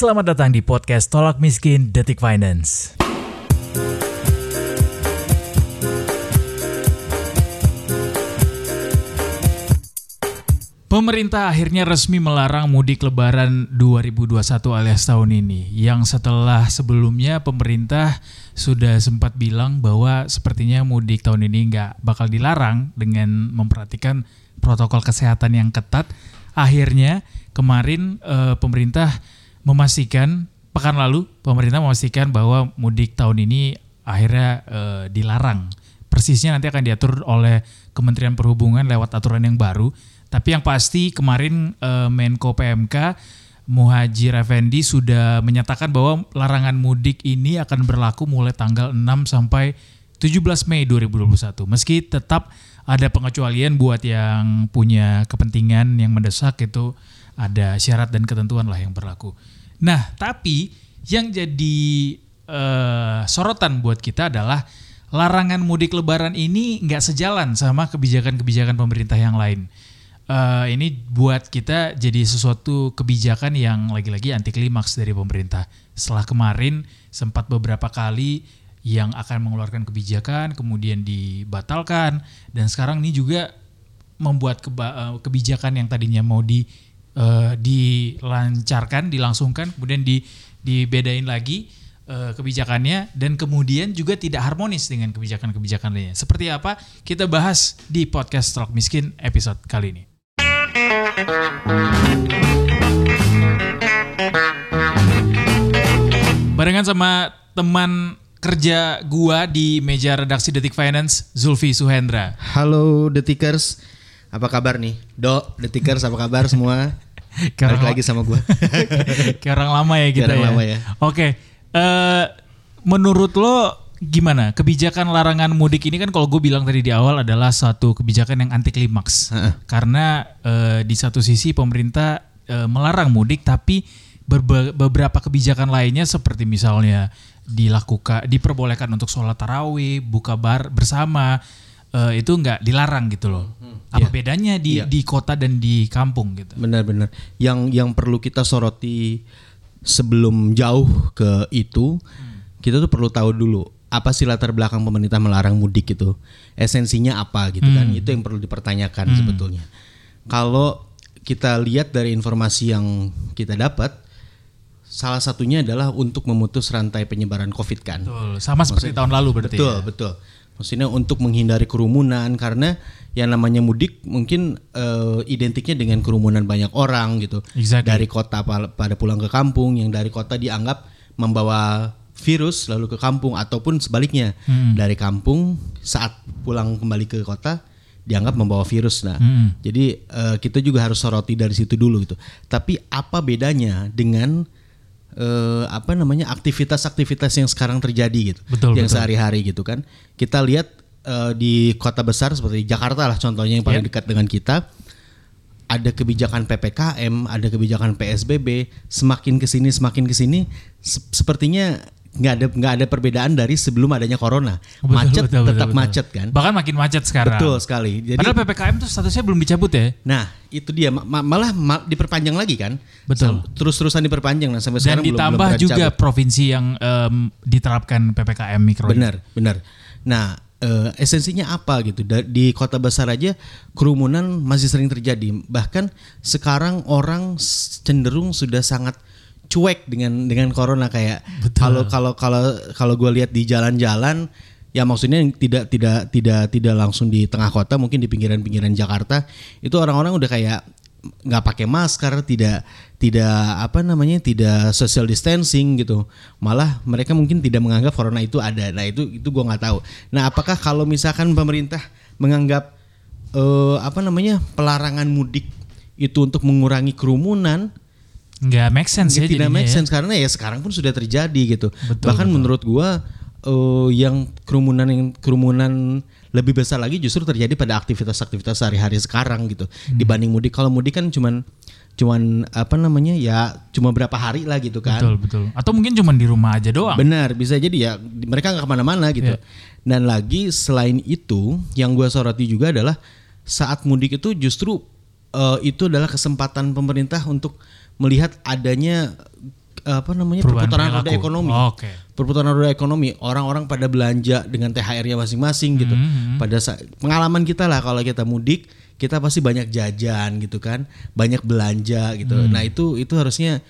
Selamat datang di podcast Tolak Miskin Detik Finance. Pemerintah akhirnya resmi melarang mudik lebaran 2021 alias tahun ini. Yang setelah sebelumnya pemerintah sudah sempat bilang bahwa sepertinya mudik tahun ini nggak bakal dilarang dengan memperhatikan protokol kesehatan yang ketat. Akhirnya kemarin eh, pemerintah memastikan, pekan lalu pemerintah memastikan bahwa mudik tahun ini akhirnya eh, dilarang. Persisnya nanti akan diatur oleh Kementerian Perhubungan lewat aturan yang baru. Tapi yang pasti kemarin eh, Menko PMK Muhajir Effendi sudah menyatakan bahwa larangan mudik ini akan berlaku mulai tanggal 6 sampai 17 Mei 2021. Meski tetap ada pengecualian buat yang punya kepentingan yang mendesak itu ada syarat dan ketentuan lah yang berlaku. Nah, tapi yang jadi eh, sorotan buat kita adalah larangan mudik lebaran ini nggak sejalan sama kebijakan-kebijakan pemerintah yang lain uh, ini buat kita jadi sesuatu kebijakan yang lagi-lagi anti klimaks dari pemerintah. Setelah kemarin sempat beberapa kali yang akan mengeluarkan kebijakan kemudian dibatalkan dan sekarang ini juga membuat uh, kebijakan yang tadinya mau di uh, dilancarkan, dilangsungkan kemudian di dibedain lagi uh, kebijakannya dan kemudian juga tidak harmonis dengan kebijakan-kebijakan lainnya. Seperti apa? Kita bahas di podcast Talk Miskin episode kali ini. Barengan sama teman kerja gua di meja redaksi Detik Finance, Zulfi Suhendra. Halo Detikers, apa kabar nih? Do, Detikers apa kabar semua? Balik lagi sama gue. Kayak orang lama ya kita Kayak orang ya. lama ya. Oke, eh, menurut lo gimana kebijakan larangan mudik ini kan kalau gue bilang tadi di awal adalah satu kebijakan yang anti klimaks Heeh. karena eh, di satu sisi pemerintah eh, melarang mudik tapi berbe- beberapa kebijakan lainnya seperti misalnya dilakukan diperbolehkan untuk sholat tarawih buka bar bersama eh, itu nggak dilarang gitu loh apa Iya. bedanya di Iya. di kota dan di kampung gitu Benar-benar. Yang yang perlu kita soroti sebelum jauh ke itu, kita tuh perlu tahu dulu apa sih latar belakang pemerintah melarang mudik itu. Esensinya apa gitu kan? Itu yang perlu dipertanyakan sebetulnya. Kalau kita lihat dari informasi yang kita dapat, salah satunya adalah untuk memutus rantai penyebaran COVID kan. Betul. sama seperti tahun lalu berarti Betul, ya? betul. Maksudnya untuk menghindari kerumunan karena yang namanya mudik mungkin eh, identiknya dengan kerumunan banyak orang gitu. Exactly. Dari kota pa- pada pulang ke kampung, yang dari kota dianggap membawa virus lalu ke kampung ataupun sebaliknya. Hmm. Dari kampung saat pulang kembali ke kota dianggap membawa virus. Nah, Hmm. jadi eh, kita juga harus soroti dari situ dulu gitu. Tapi apa bedanya dengan eh, apa namanya aktivitas-aktivitas yang sekarang terjadi gitu, Betul, yang sehari-hari gitu kan. Kita lihat eh, di kota besar seperti Jakarta lah contohnya yang paling Iya. dekat dengan kita. Ada kebijakan PPKM, ada kebijakan PSBB, semakin ke sini semakin ke sini, se- sepertinya nggak ada nggak ada perbedaan dari sebelum adanya corona. Betul, macet betul, tetap betul. macet kan. Bahkan makin macet sekarang. Betul sekali. Jadi Padahal PPKM tuh statusnya belum dicabut ya. Nah, itu dia Ma- ma- malah ma- diperpanjang lagi kan? Betul. Sam- Terus-terusan diperpanjang nah sampai Dan sekarang belum- ditambah belum berani juga cabut. provinsi yang em, diterapkan PPKM mikro. Benar, benar. Nah, eh, esensinya apa gitu? Di kota besar aja kerumunan masih sering terjadi. Bahkan sekarang orang cenderung sudah sangat cuek dengan dengan corona kayak kalau kalau kalau kalau gue lihat di jalan-jalan ya maksudnya yang tidak tidak tidak tidak langsung di tengah kota mungkin di pinggiran-pinggiran Jakarta itu orang-orang udah kayak nggak pakai masker tidak tidak apa namanya tidak social distancing gitu. Malah mereka mungkin tidak menganggap corona itu ada. Nah itu itu gua nggak tahu. Nah apakah kalau misalkan pemerintah menganggap eh, apa namanya pelarangan mudik itu untuk mengurangi kerumunan Nggak make sense ya tidak make ya. sense karena ya sekarang pun sudah terjadi gitu. Betul, Bahkan betul. menurut gua eh, yang kerumunan yang kerumunan lebih besar lagi justru terjadi pada aktivitas-aktivitas sehari-hari sekarang gitu Hmm. dibanding mudik. Kalau mudik kan cuman cuman apa namanya ya cuma berapa hari lah gitu kan. Betul betul. Atau mungkin cuma di rumah aja doang. Benar, bisa jadi ya mereka nggak ke mana-mana gitu. Iya. Dan lagi selain itu, yang gua soroti juga adalah saat mudik itu justru eh, itu adalah kesempatan pemerintah untuk melihat adanya apa namanya Perubahan perputaran roda perilaku. ekonomi. Oke. Perputaran roda ekonomi, orang-orang pada belanja dengan THR-nya masing-masing gitu. Hmm, Pada pengalaman kita lah kalau kita mudik, kita pasti banyak jajan gitu kan, banyak belanja gitu. Hmm. Nah, itu itu harusnya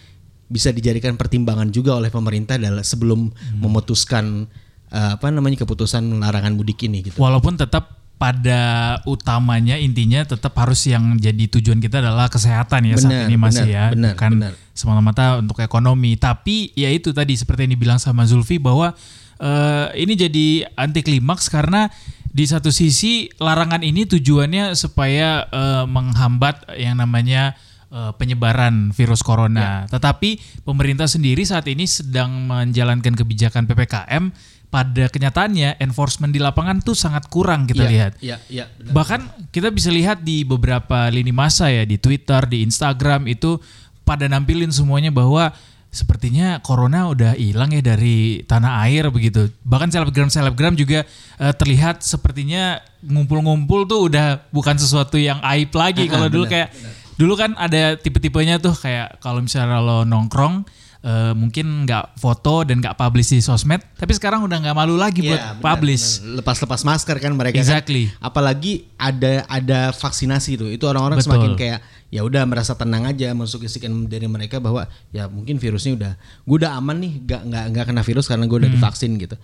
bisa dijadikan pertimbangan juga oleh pemerintah dalam sebelum Hmm. memutuskan eh, apa namanya keputusan larangan mudik ini gitu. Walaupun tetap pada utamanya intinya tetap harus yang jadi tujuan kita adalah kesehatan ya saat Benar, ini masih benar, ya, benar, bukan benar. semata-mata untuk ekonomi. Tapi ya itu tadi seperti yang dibilang sama Zulfi bahwa eh, ini jadi anti klimaks karena di satu sisi larangan ini tujuannya supaya eh, menghambat yang namanya eh, penyebaran virus corona. Tetapi pemerintah sendiri saat ini sedang menjalankan kebijakan PPKM pada kenyataannya enforcement di lapangan tuh sangat kurang kita Iya, lihat. Iya, iya, benar. Bahkan kita bisa lihat di beberapa lini masa ya di Twitter, di Instagram itu pada nampilin semuanya bahwa sepertinya corona udah hilang ya dari tanah air begitu. Bahkan selebgram selebgram juga eh, terlihat sepertinya ngumpul-ngumpul tuh udah bukan sesuatu yang aib lagi. Kalau dulu benar, kayak dulu kan ada tipe-tipenya tuh kayak kalau misalnya lo nongkrong eh, mungkin nggak foto dan nggak publish di sosmed, tapi sekarang udah nggak malu lagi buat Iya, benar, publish. benar. Lepas-lepas masker kan mereka Exactly. kan. Apalagi ada ada vaksinasi tuh. Itu orang-orang semakin kayak ya udah merasa tenang aja masuk isikan dari mereka bahwa ya mungkin virusnya udah gue udah aman nih nggak nggak nggak kena virus karena gue Hmm. udah divaksin gitu.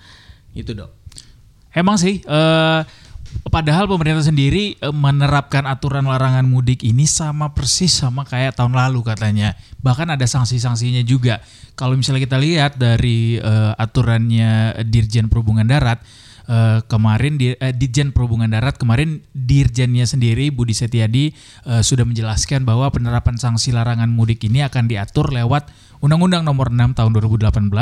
Itu dok. Emang sih, eh, padahal pemerintah sendiri eh, menerapkan aturan larangan mudik ini sama persis sama kayak tahun lalu katanya. Bahkan ada sanksi-sanksinya juga. Kalau misalnya kita lihat dari eh, aturannya Dirjen Perhubungan Darat, eh, kemarin di, eh, Dirjen Perhubungan Darat kemarin Dirjennya sendiri Budi Setiadi eh, sudah menjelaskan bahwa penerapan sanksi larangan mudik ini akan diatur lewat Undang-Undang Nomor 6 Tahun 2018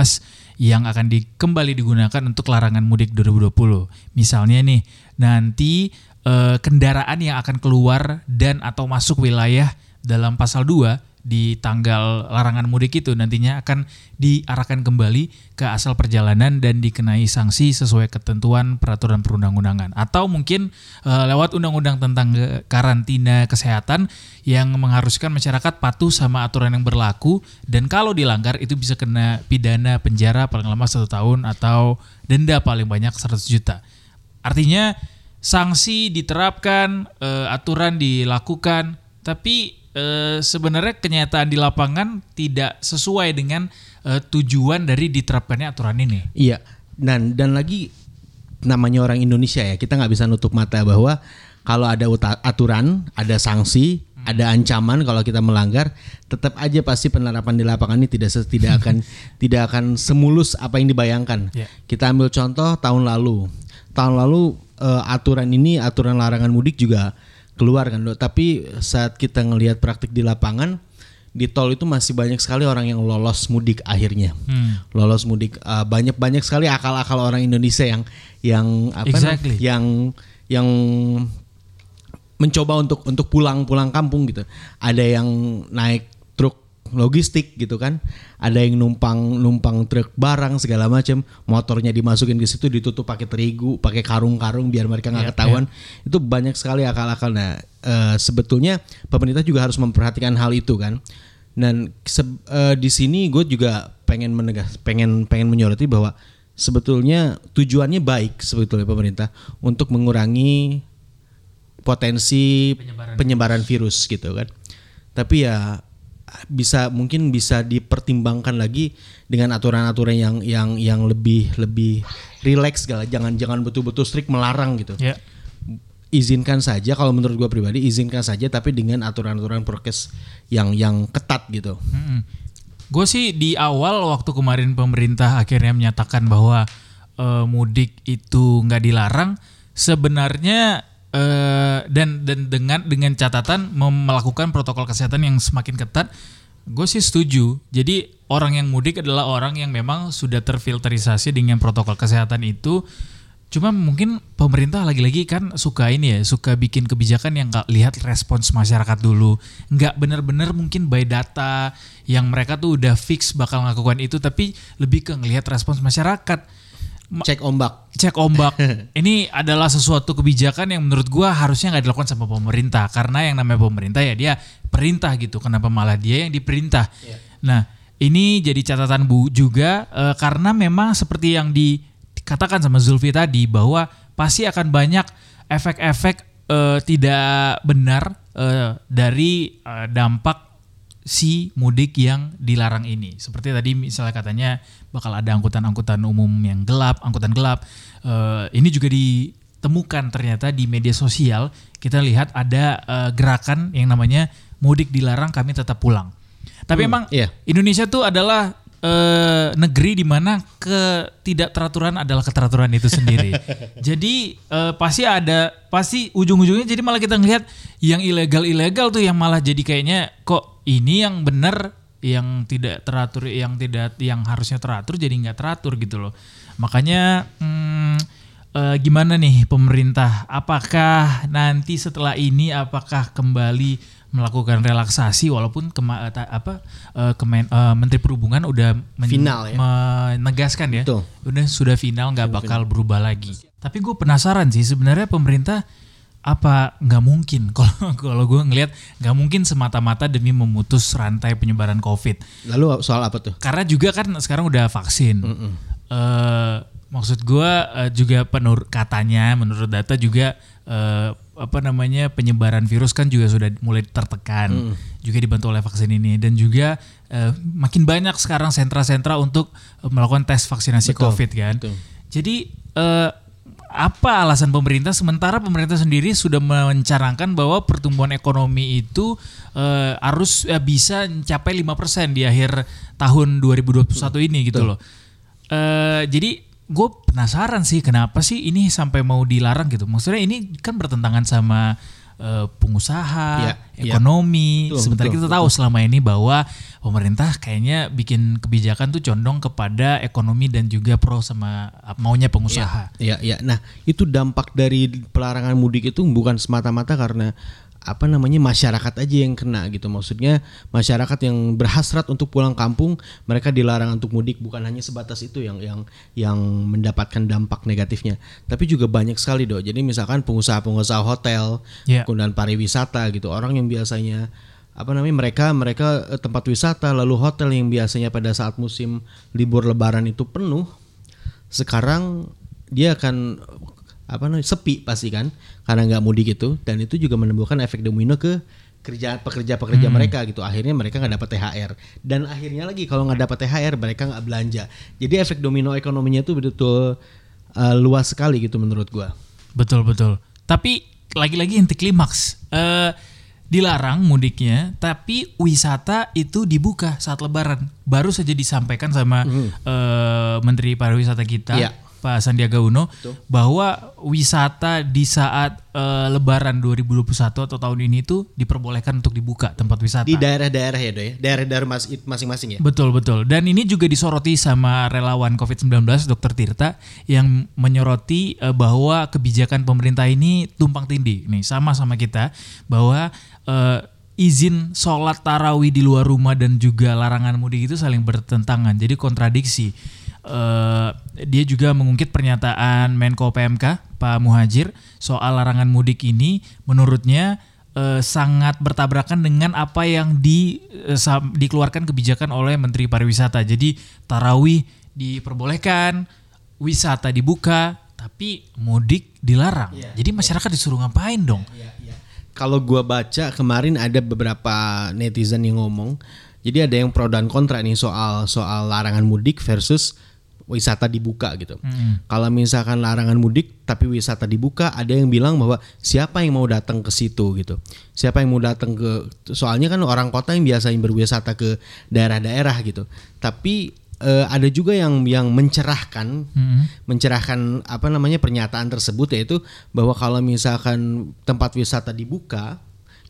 yang akan di, kembali digunakan untuk larangan mudik 2020. Misalnya nih, nanti eh, kendaraan yang akan keluar dan atau masuk wilayah dalam pasal 2 di tanggal larangan mudik itu nantinya akan diarahkan kembali ke asal perjalanan dan dikenai sanksi sesuai ketentuan peraturan perundang-undangan atau mungkin eh, lewat undang-undang tentang karantina kesehatan yang mengharuskan masyarakat patuh sama aturan yang berlaku dan kalau dilanggar itu bisa kena pidana penjara paling lama satu tahun atau denda paling banyak 100 juta. Artinya sanksi diterapkan, eh, aturan dilakukan, tapi eh, sebenarnya kenyataan di lapangan tidak sesuai dengan eh, tujuan dari diterapkannya aturan ini. Iya. Dan dan lagi namanya orang Indonesia ya kita nggak bisa nutup mata bahwa kalau ada aturan, ada sanksi, ada ancaman kalau kita melanggar, tetap aja pasti penerapan di lapangan ini tidak tidak akan tidak akan semulus apa yang dibayangkan. Iya. Kita ambil contoh tahun lalu. Tahun lalu eh, aturan ini aturan larangan mudik juga keluar kan, Dok. Tapi saat kita ngelihat praktik di lapangan di tol itu masih banyak sekali orang yang lolos mudik akhirnya Hmm. lolos mudik Uh, banyak banyak sekali akal-akal orang Indonesia yang yang apa Exactly. yang yang mencoba untuk untuk pulang pulang kampung gitu ada yang naik logistik gitu kan. Ada yang numpang numpang truk barang segala macam motornya dimasukin ke situ ditutup pakai terigu pakai karung-karung biar mereka nggak Iya, ketahuan. itu banyak sekali akal-akal. Nah eh, sebetulnya pemerintah juga harus memperhatikan hal itu kan. Dan se- eh, di sini gue juga pengen menegas pengen pengen menyoroti bahwa sebetulnya tujuannya baik sebetulnya pemerintah untuk mengurangi potensi Penyebaran penyebaran, virus gitu kan. Tapi ya bisa mungkin bisa dipertimbangkan lagi dengan aturan-aturan yang yang yang lebih lebih rileks segala. Jangan jangan betul-betul strict melarang gitu. Ya. izinkan saja kalau menurut gua pribadi izinkan saja tapi dengan aturan-aturan prokes yang yang ketat gitu. Gue sih di awal waktu kemarin pemerintah akhirnya menyatakan bahwa eh, mudik itu nggak dilarang, sebenarnya eh, dan dan dengan dengan catatan melakukan protokol kesehatan yang semakin ketat, gue sih setuju. Jadi orang yang mudik adalah orang yang memang sudah terfilterisasi dengan protokol kesehatan itu. Cuma mungkin pemerintah lagi-lagi kan suka ini ya, suka bikin kebijakan yang nggak lihat respons masyarakat dulu, nggak bener-bener mungkin by data yang mereka tuh udah fix bakal melakukan itu, tapi lebih ke ngelihat respons masyarakat. Cek ombak Cek ombak. ini adalah sesuatu kebijakan yang menurut gua harusnya nggak dilakukan sama pemerintah, karena yang namanya pemerintah ya dia perintah gitu. Kenapa malah dia yang diperintah? Nah ini jadi catatan Bu juga eh, karena memang seperti yang dikatakan sama Zulfi tadi bahwa pasti akan banyak efek-efek eh, tidak benar eh, dari eh, dampak si mudik yang dilarang ini. Seperti tadi misalnya katanya bakal ada angkutan-angkutan umum yang gelap, angkutan gelap. Eh, ini juga ditemukan ternyata di media sosial kita lihat ada eh, gerakan yang namanya mudik dilarang kami tetap pulang. Tapi emang iya. Indonesia tuh adalah eh, negeri di mana ketidakteraturan adalah keteraturan itu sendiri. jadi eh, pasti ada pasti ujung-ujungnya jadi malah kita ngelihat yang ilegal-ilegal tuh yang malah jadi kayaknya kok ini yang benar yang tidak teratur yang tidak yang harusnya teratur jadi nggak teratur gitu loh. Makanya hmm, eh, gimana nih pemerintah? Apakah nanti setelah ini apakah kembali melakukan relaksasi walaupun kema, ta- apa eh, kemen, eh, Menteri Perhubungan udah men- Final ya. menegaskan ya, Betul. udah sudah final nggak bakal berubah lagi. Tapi gue penasaran sih sebenarnya pemerintah apa nggak mungkin kalau kalau gue ngelihat nggak mungkin semata-mata demi memutus rantai penyebaran COVID. Lalu soal apa tuh? Karena juga kan sekarang udah vaksin. Eh, maksud gue eh, juga penur katanya menurut data juga eh, apa namanya penyebaran virus kan juga sudah mulai tertekan. Juga dibantu oleh vaksin ini dan juga eh, makin banyak sekarang sentra-sentra untuk melakukan tes vaksinasi Betul, COVID kan. betul. Jadi eh, apa alasan pemerintah sementara pemerintah sendiri sudah mencanangkan bahwa pertumbuhan ekonomi itu eh, harus eh, bisa mencapai 5% di akhir tahun 2021 ini gitu loh. Eh, jadi gue penasaran sih kenapa sih ini sampai mau dilarang gitu. Maksudnya ini kan bertentangan sama eh, pengusaha, iya. ekonomi. Betul, Sementara betul, kita tahu selama ini bahwa pemerintah kayaknya bikin kebijakan tuh condong kepada ekonomi dan juga pro sama maunya pengusaha. Iya, iya. Nah, itu dampak dari pelarangan mudik itu bukan semata-mata karena apa namanya masyarakat aja yang kena gitu. Maksudnya masyarakat yang berhasrat untuk pulang kampung, mereka dilarang untuk mudik bukan hanya sebatas itu yang yang yang mendapatkan dampak negatifnya, tapi juga banyak sekali dok. Jadi misalkan pengusaha-pengusaha hotel, Iya. kemudian pariwisata gitu, orang yang biasanya apa namanya mereka mereka eh, tempat wisata lalu hotel yang biasanya pada saat musim libur lebaran itu penuh sekarang dia akan apa namanya sepi pasti kan karena nggak mudik itu dan itu juga menimbulkan efek domino ke kerjaan pekerja-pekerja mereka gitu akhirnya mereka nggak dapat THR dan akhirnya lagi kalau nggak dapat THR mereka nggak belanja jadi efek domino ekonominya itu betul-betul uh, luas sekali gitu menurut gua Betul betul. Tapi lagi-lagi inti klimaks. Eh, dilarang mudiknya, tapi wisata itu dibuka saat Lebaran. Baru saja disampaikan sama eh, Menteri Pariwisata kita, Iya. Pak Sandiaga Uno, bahwa wisata di saat eh, Lebaran 2021 atau tahun ini tuh diperbolehkan untuk dibuka tempat wisata. di daerah-daerah ya do ya daerah-daerah mas- masing-masing ya Betul betul. Dan ini juga disoroti sama relawan COVID-19 Dr. Tirta yang menyoroti eh, bahwa kebijakan pemerintah ini tumpang tindih. Nih sama sama kita bahwa eh, izin sholat tarawih di luar rumah dan juga larangan mudik itu saling bertentangan. Jadi kontradiksi. Eh, dia juga mengungkit pernyataan Menko PMK Pak Muhajir soal larangan mudik ini menurutnya eh, sangat bertabrakan dengan apa yang di sam- dikeluarkan kebijakan oleh Menteri Pariwisata. Jadi tarawih diperbolehkan, wisata dibuka, tapi mudik dilarang. Jadi masyarakat disuruh ngapain dong? kalau gua baca kemarin ada beberapa netizen yang ngomong jadi ada yang pro dan kontra nih soal soal larangan mudik versus wisata dibuka gitu. Kalau misalkan larangan mudik tapi wisata dibuka, ada yang bilang bahwa siapa yang mau datang ke situ gitu. Siapa yang mau datang ke soalnya kan orang kota yang biasanya berwisata ke daerah-daerah gitu. Tapi eh, ada juga yang yang mencerahkan mencerahkan apa namanya pernyataan tersebut yaitu bahwa kalau misalkan tempat wisata dibuka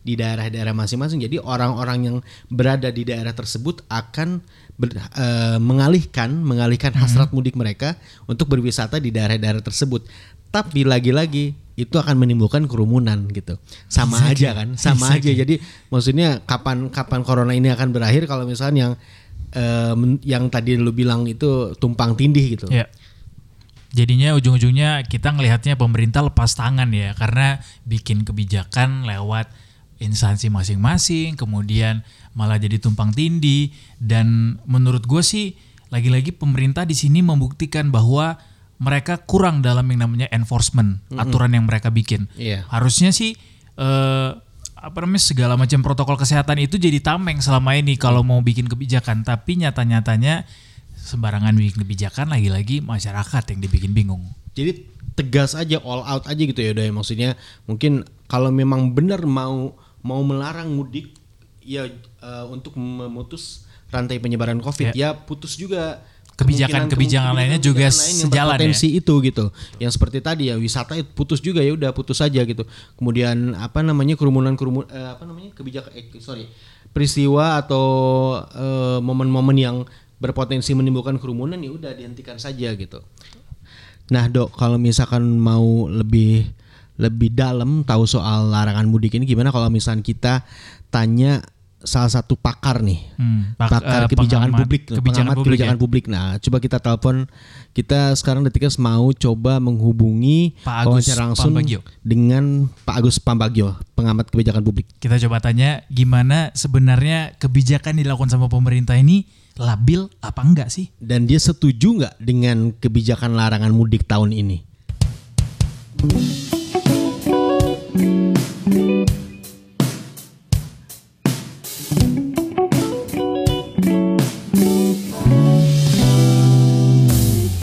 di daerah-daerah masing-masing jadi orang-orang yang berada di daerah tersebut akan ber- eh, mengalihkan mengalihkan hasrat mudik mereka untuk berwisata di daerah-daerah tersebut. Tapi lagi-lagi itu akan menimbulkan kerumunan gitu. Sama Bisa aja kan sama Bisa aja. jadi maksudnya kapan kapan corona ini akan berakhir kalau misalnya yang men- yang tadi lu bilang itu tumpang tindih gitu. Ya. Jadinya ujung-ujungnya kita ngelihatnya pemerintah lepas tangan ya karena bikin kebijakan lewat instansi masing-masing, kemudian malah jadi tumpang tindih dan menurut gue sih lagi-lagi pemerintah di sini membuktikan bahwa mereka kurang dalam yang namanya enforcement aturan yang mereka bikin. Iya. Harusnya sih eh, apa namanya segala macam protokol kesehatan itu jadi tameng selama ini kalau mau bikin kebijakan, tapi nyata-nyatanya sembarangan bikin kebijakan lagi-lagi masyarakat yang dibikin bingung. Jadi tegas aja all out aja gitu ya udah ya maksudnya mungkin kalau memang benar mau mau melarang mudik ya eh, untuk memutus rantai penyebaran Covid ya, putus juga Kebijakan- kebijakan lainnya juga lain sejalan ya. berpotensi itu gitu. Yang seperti tadi ya wisata itu putus juga ya udah putus saja gitu. Kemudian apa namanya kerumunan kerumun eh, apa namanya kebijakan eh, sorry peristiwa atau eh, momen-momen yang berpotensi menimbulkan kerumunan ya udah dihentikan saja gitu. Nah dok kalau misalkan mau lebih lebih dalam tahu soal larangan mudik ini gimana kalau misalkan kita tanya salah satu pakar nih Hmm, pak- pakar eh, kebijakan pengamat publik, kebijakan pengamat publik kebijakan ya. publik. Nah, coba kita telepon. Kita sekarang detikers mau coba menghubungi Pak Agus langsung Pambagio. dengan Pak Agus Pambagio, pengamat kebijakan publik. Kita coba tanya gimana sebenarnya kebijakan dilakukan sama pemerintah ini labil apa enggak sih? Dan dia setuju nggak dengan kebijakan larangan mudik tahun ini?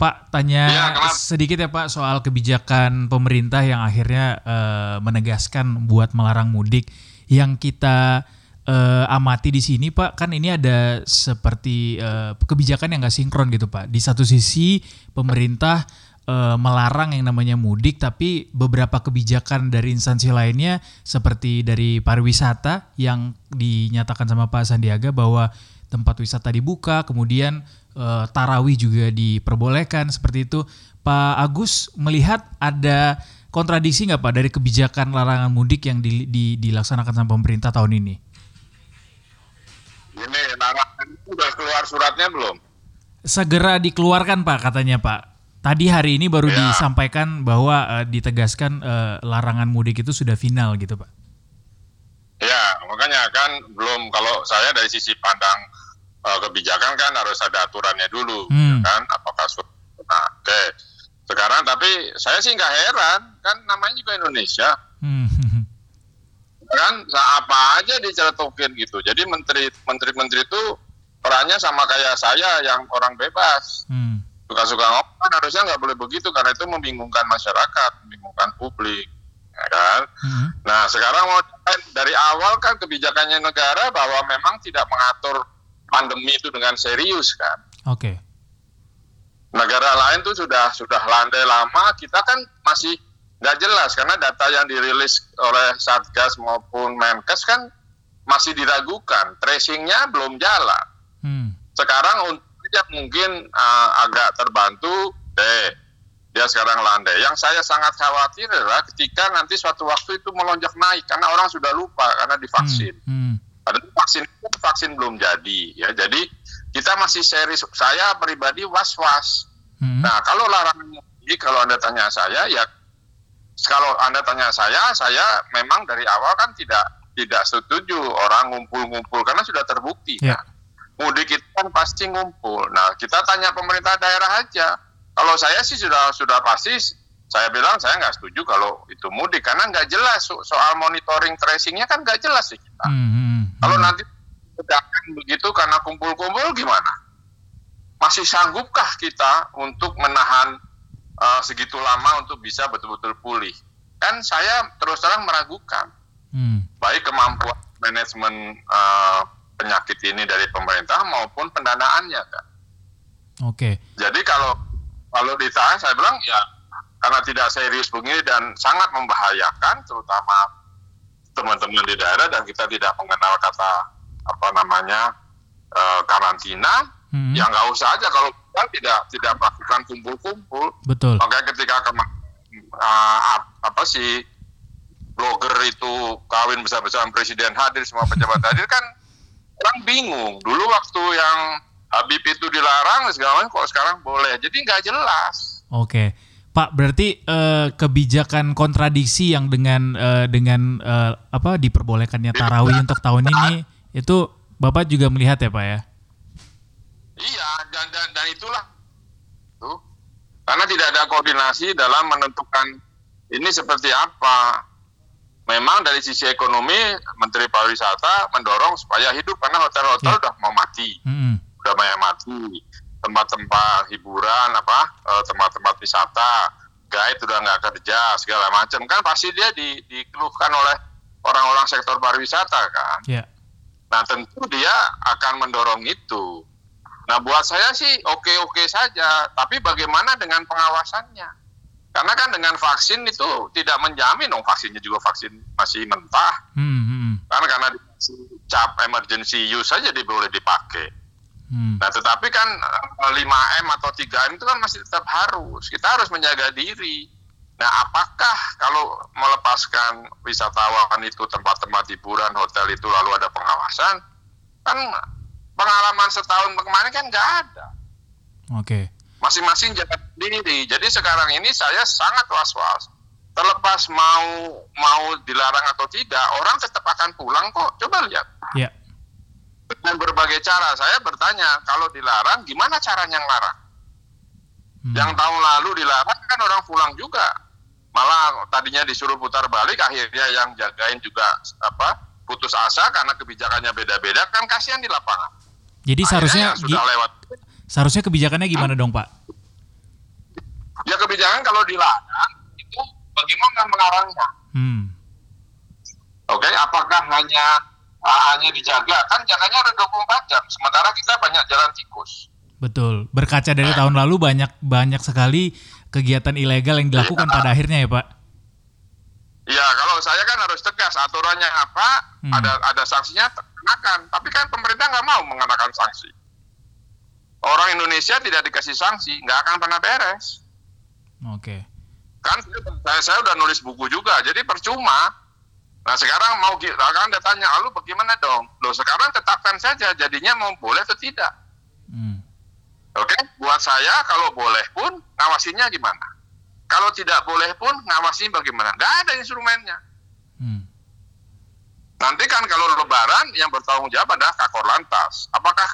Pak tanya kenapa? sedikit ya Pak soal kebijakan pemerintah yang akhirnya eh, menegaskan buat melarang mudik yang kita eh, amati di sini Pak kan ini ada seperti eh, kebijakan yang nggak sinkron gitu Pak. Di satu sisi pemerintah eh, melarang yang namanya mudik tapi beberapa kebijakan dari instansi lainnya seperti dari pariwisata yang dinyatakan sama Pak Sandiaga bahwa tempat wisata dibuka, kemudian eh, tarawih juga diperbolehkan seperti itu. Pak Agus melihat ada kontradiksi nggak Pak dari kebijakan larangan mudik yang di- di- dilaksanakan sama pemerintah tahun ini? Ini larangan udah keluar suratnya belum? Segera dikeluarkan Pak katanya Pak. Tadi hari ini baru Ya. disampaikan bahwa eh, ditegaskan eh, larangan mudik itu sudah final gitu Pak. Ya, makanya kan belum kalau saya dari sisi pandang eh, kebijakan kan harus ada aturannya dulu, Hmm. ya kan? Apakah surat? Nah, oke. Sekarang tapi saya sih nggak heran, kan namanya juga Indonesia, Hmm. kan apa aja diceletukin gitu. Jadi menteri menteri-menteri itu perannya sama kayak saya yang orang bebas. Hmm. suka-suka ngomong kan harusnya nggak boleh begitu karena itu membingungkan masyarakat, membingungkan publik, ya kan? Hmm. Nah sekarang mau dari awal kan kebijakannya negara bahwa memang tidak mengatur pandemi itu dengan serius kan. Oke. Negara lain tuh sudah sudah landai lama, kita kan masih nggak jelas karena data yang dirilis oleh Satgas maupun Menkes kan masih diragukan, tracingnya belum jalan. Hmm. sekarang untuk mungkin uh, agak terbantu deh dia sekarang landai. Yang saya sangat khawatir adalah ketika nanti suatu waktu itu melonjak naik karena orang sudah lupa karena divaksin. Hmm. Padahal vaksin vaksin belum jadi ya. Jadi kita masih serius. Saya pribadi was-was. Hmm. Nah kalau larangan mudik kalau anda tanya saya ya kalau anda tanya saya saya memang dari awal kan tidak tidak setuju orang ngumpul-ngumpul karena sudah terbukti Ya. kan. mudik itu kan pasti ngumpul. Nah kita tanya pemerintah daerah aja. Kalau saya sih sudah sudah pasti saya bilang saya nggak setuju kalau itu mudik karena nggak jelas so- soal monitoring tracingnya kan nggak jelas sih kita. Hmm. Hmm. Kalau nanti sedangkan begitu karena kumpul-kumpul gimana? Masih sanggupkah kita untuk menahan uh, segitu lama untuk bisa betul-betul pulih? Kan saya terus terang meragukan Hmm. baik kemampuan manajemen uh, penyakit ini dari pemerintah maupun pendanaannya kan. Oke. Jadi kalau kalau ditahan saya bilang ya karena tidak serius begini dan sangat membahayakan terutama teman-teman di daerah dan kita tidak mengenal kata apa namanya eh, karantina Hmm. ya nggak usah aja kalau kita tidak tidak melakukan kumpul-kumpul Betul. makanya ketika kema- eh, ap- apa sih blogger itu kawin besar-besaran presiden hadir semua pejabat hadir kan orang bingung dulu waktu yang Habib itu dilarang segala macam kok sekarang boleh jadi nggak jelas Oke. Pak, berarti eh, kebijakan kontradiksi yang dengan eh, dengan eh, apa diperbolehkannya tarawih untuk tahun ini itu Bapak juga melihat ya, Pak ya? Iya, dan, dan, dan itulah tuh. Karena tidak ada koordinasi dalam menentukan ini seperti apa. Memang dari sisi ekonomi Menteri Pariwisata mendorong supaya hidup karena hotel-hotel Ya. udah mau mati, Mm-mm. Udah banyak mati. Tempat-tempat hiburan apa, eh, tempat-tempat wisata, guide udah nggak kerja segala macam kan pasti dia di, dikeluhkan oleh orang-orang sektor pariwisata kan. Ya. Nah tentu dia akan mendorong itu. Nah buat saya sih oke-oke saja, tapi bagaimana dengan pengawasannya? Karena kan dengan vaksin itu tidak menjamin dong vaksinnya juga vaksin masih mentah. Hmm, hmm, Kan karena cap emergency use saja boleh dipakai. Hmm. Nah tetapi kan eh, 5M atau 3M itu kan masih tetap harus. Kita harus menjaga diri. Nah apakah kalau melepaskan wisatawan itu tempat-tempat hiburan, hotel itu lalu ada pengawasan? Kan pengalaman setahun kemarin kan nggak ada. Oke. Masing-masing jaga diri. Jadi sekarang ini saya sangat was-was. Terlepas mau mau dilarang atau tidak, orang tetap akan pulang kok. Coba lihat Ya. Dengan berbagai cara. Saya bertanya, kalau dilarang, gimana caranya ngelarang? Hmm. Yang tahun lalu dilarang kan orang pulang juga. Malah tadinya disuruh putar balik, akhirnya yang jagain juga apa putus asa karena kebijakannya beda-beda. Kan kasihan di lapangan. Jadi Akhirnya seharusnya yang sudah lewat. seharusnya kebijakannya gimana dong, Pak? Ya kebijakan kalau dilarang itu bagaimana mengarangnya? Hmm. Oke, apakah hanya hanya dijaga? Kan jaganya ada 24 jam. Sementara kita banyak jalan tikus. Betul. Berkaca dari tahun lalu banyak banyak sekali kegiatan ilegal yang dilakukan pada akhirnya ya, Pak. Iya, kalau saya kan harus tegas aturannya apa, Hmm. ada ada sanksinya kenakan. Tapi kan pemerintah nggak mau mengenakan sanksi. Orang Indonesia tidak dikasih sanksi, nggak akan pernah beres. Oke. Kan saya, saya udah nulis buku juga, jadi percuma. Nah sekarang mau kita kan dia tanya, lalu bagaimana dong? Loh sekarang tetapkan saja, jadinya mau boleh atau tidak. Hmm. Oke, buat saya kalau boleh pun ngawasinya gimana? Kalau tidak boleh pun ngawasi bagaimana? Nggak ada instrumennya. Hmm. Nanti kan kalau lebaran yang bertanggung jawab adalah kakor lantas. Apakah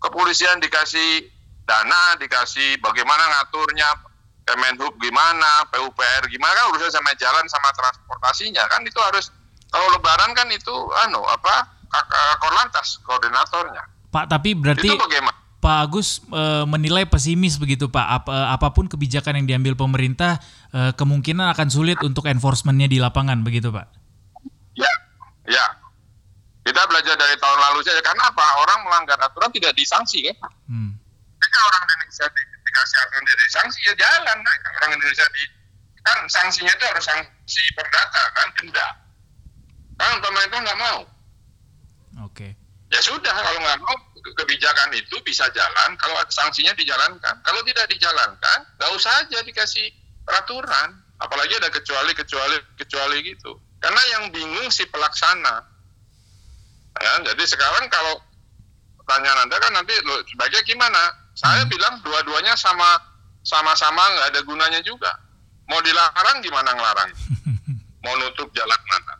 kepolisian dikasih dana, dikasih bagaimana ngaturnya, Kemenhub gimana, PUPR gimana kan urusan sama jalan sama transportasinya kan itu harus kalau lebaran kan itu anu apa kak- kakor lantas koordinatornya. Pak, tapi berarti Itu bagaimana? Pak Agus eh, menilai pesimis begitu Pak. Ap- eh, apa pun kebijakan yang diambil pemerintah eh, kemungkinan akan sulit untuk enforcementnya di lapangan begitu Pak. Ya, ya. Kita belajar dari tahun lalu saja. Karena apa? Orang melanggar aturan tidak disanksi kan? Hmm. Ketika orang Indonesia di, dikasih aturan tidak disanksi ya jalan. Kan? Orang Indonesia di kan sanksinya itu harus sanksi perdata kan denda. Kan pemerintah nggak mau. Oke. Ya sudah kalau nggak mau ke- kebijakan itu bisa jalan kalau sanksinya dijalankan. Kalau tidak dijalankan, nggak usah aja dikasih peraturan. Apalagi ada kecuali kecuali kecuali gitu. Karena yang bingung si pelaksana. Ya, jadi sekarang kalau pertanyaan anda kan nanti lo sebaiknya gimana? Saya Hmm. bilang dua-duanya sama sama-sama nggak ada gunanya juga. Mau dilarang gimana ngelarang? Mau nutup jalan mana?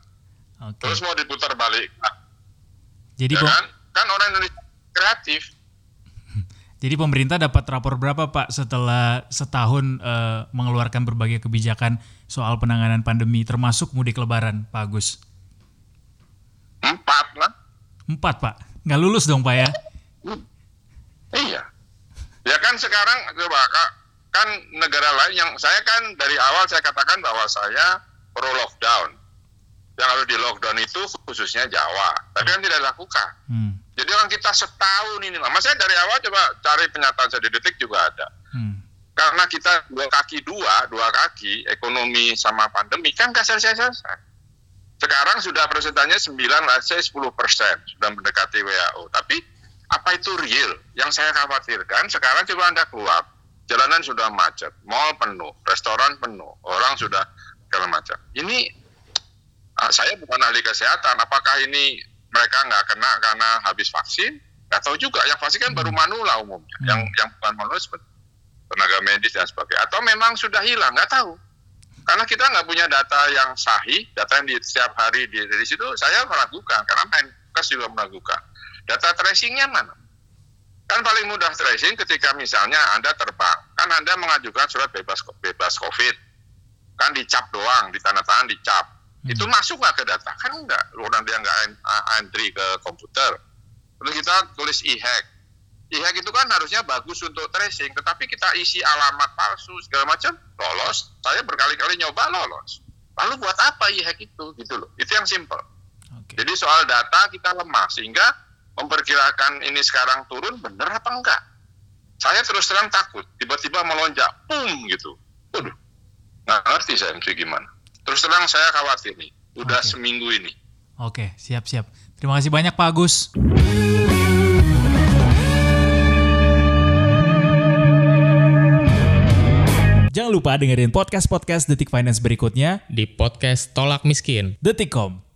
Oke. Terus mau diputar balik? Jadi ya kan? Kan orang Indonesia kreatif. jadi pemerintah dapat rapor berapa Pak setelah setahun eh, mengeluarkan berbagai kebijakan soal penanganan pandemi termasuk mudik lebaran Pak Agus? Empat lah. Empat Pak. Nggak lulus dong Pak ya? Iya. Ya kan sekarang coba Kak, kan negara lain yang saya kan dari awal saya katakan bahwa saya pro lockdown. Yang harus di lockdown itu khususnya Jawa. Tapi kan tidak dilakukan. Hmm. Jadi orang kita setahun ini lama. Saya dari awal coba cari pernyataan saya di detik juga ada. Hmm. Karena kita dua kaki dua, dua kaki, ekonomi sama pandemi kan nggak selesai-selesai. Sekarang sudah persentasenya 9, let's say 10 persen, sudah mendekati WHO. Tapi apa itu real? Yang saya khawatirkan sekarang coba Anda keluar, jalanan sudah macet, mall penuh, restoran penuh, orang sudah segala macam. Ini saya bukan ahli kesehatan, apakah ini mereka nggak kena karena habis vaksin? Nggak tahu juga, yang vaksin kan baru manula umumnya, Hmm. yang yang bukan manula seperti tenaga medis dan sebagainya. Atau memang sudah hilang, nggak tahu. Karena kita nggak punya data yang sahih, data yang di setiap hari di, dari situ saya meragukan, karena Menkes juga meragukan. Data tracingnya mana? Kan paling mudah tracing ketika misalnya Anda terbang, kan Anda mengajukan surat bebas bebas COVID, kan dicap doang, di tanda tangan dicap. Hmm. Itu masuk nggak ke data? Kan enggak, orang dia nggak entry ke komputer. Terus kita tulis e-hack, e-hack itu kan harusnya bagus untuk tracing, tetapi kita isi alamat palsu segala macam, lolos. Saya berkali-kali nyoba lolos. Lalu buat apa e-hack itu? Gitu loh. Itu yang simple. Okay. Jadi soal data kita lemah sehingga memperkirakan ini sekarang turun benar apa enggak? Saya terus terang takut, tiba-tiba melonjak, pum gitu. Waduh, nggak ngerti saya mesti gimana. Terus terang saya khawatir nih, udah okay. seminggu ini. Oke, siap-siap. Terima kasih banyak Pak Agus. Jangan lupa dengerin podcast-podcast Detik Finance berikutnya di podcast Tolak Miskin. Detikcom